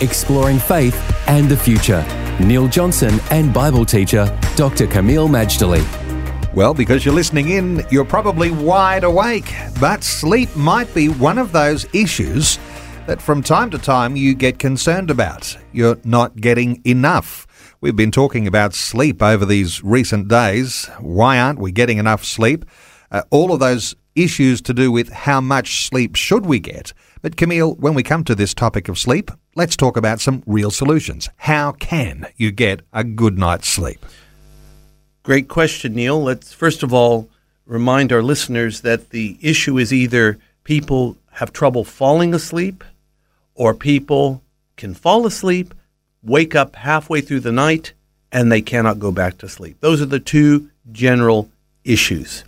Exploring faith and the future. Neil Johnson and Bible teacher Dr. Kameel Majdali. Well, because you're listening in, you're probably wide awake. But sleep might be one of those issues that from time to time you get concerned about. You're not getting enough. We've been talking about sleep over these recent days. Why aren't we getting enough sleep? Uh, all of those issues to do with how much sleep should we get. But Kameel, when we come to this topic of sleep, let's talk about some real solutions. How can you get a good night's sleep? Great question, Neil. Let's first of all remind our listeners that the issue is either people have trouble falling asleep or people can fall asleep, wake up halfway through the night, and they cannot go back to sleep. Those are the two general issues.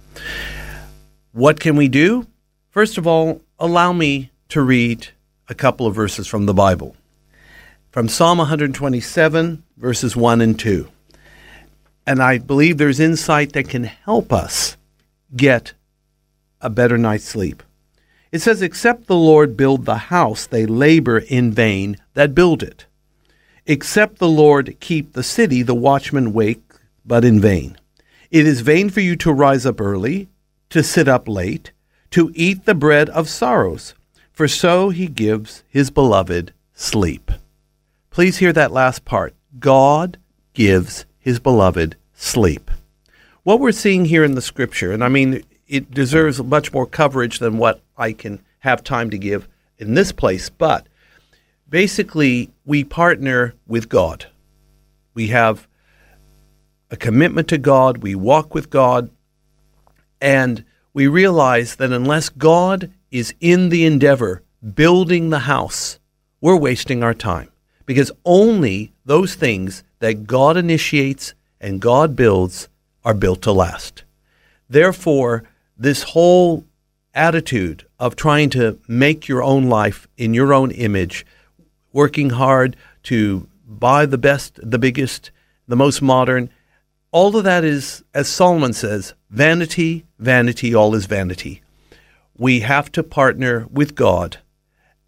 What can we do? First of all, allow me to read a couple of verses from the Bible. From Psalm 127, verses 1 and 2. And I believe there's insight that can help us get a better night's sleep. It says, Except the Lord build the house, they labor in vain that build it. Except the Lord keep the city, the watchmen wake, but in vain. It is vain for you to rise up early, to sit up late, to eat the bread of sorrows for so he gives his beloved sleep. Please hear that last part. God gives his beloved sleep. What we're seeing here in the scripture, and I mean, it deserves much more coverage than what I can have time to give in this place, but basically, we partner with God. We have a commitment to God, we walk with God, and we realize that unless God is in the endeavor building the house, we're wasting our time because only those things that God initiates and God builds are built to last. Therefore, this whole attitude of trying to make your own life in your own image, working hard to buy the best, the biggest, the most modern, all of that is, as Solomon says, vanity, vanity, all is vanity we have to partner with God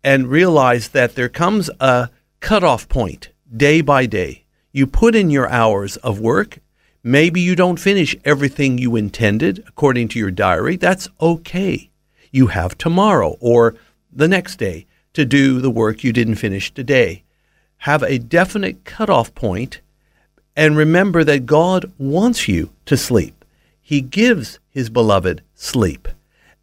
and realize that there comes a cutoff point day by day. You put in your hours of work. Maybe you don't finish everything you intended according to your diary. That's okay. You have tomorrow or the next day to do the work you didn't finish today. Have a definite cutoff point and remember that God wants you to sleep. He gives his beloved sleep.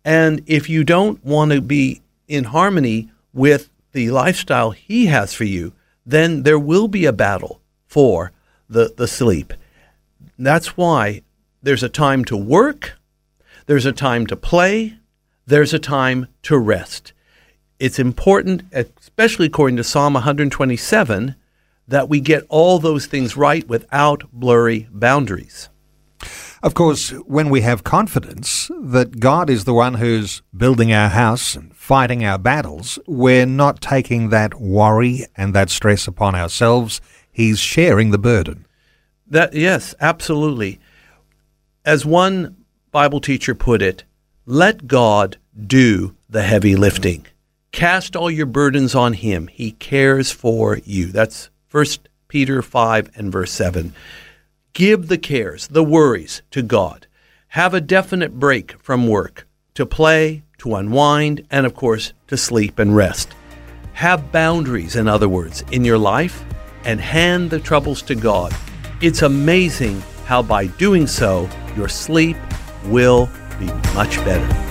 And if you don't want to be in harmony with the lifestyle he has for you, then there will be a battle for the, the sleep. That's why there's a time to work, there's a time to play, there's a time to rest. It's important, especially according to Psalm 127, that we get all those things right without blurry boundaries. Of course, when we have confidence that God is the one who's building our house and fighting our battles, we're not taking that worry and that stress upon ourselves. He's sharing the burden. That yes, absolutely. As one Bible teacher put it, let God do the heavy lifting. Cast all your burdens on him. He cares for you. That's 1 Peter 5 and verse 7. Give the cares, the worries to God. Have a definite break from work to play, to unwind, and of course, to sleep and rest. Have boundaries, in other words, in your life and hand the troubles to God. It's amazing how by doing so, your sleep will be much better.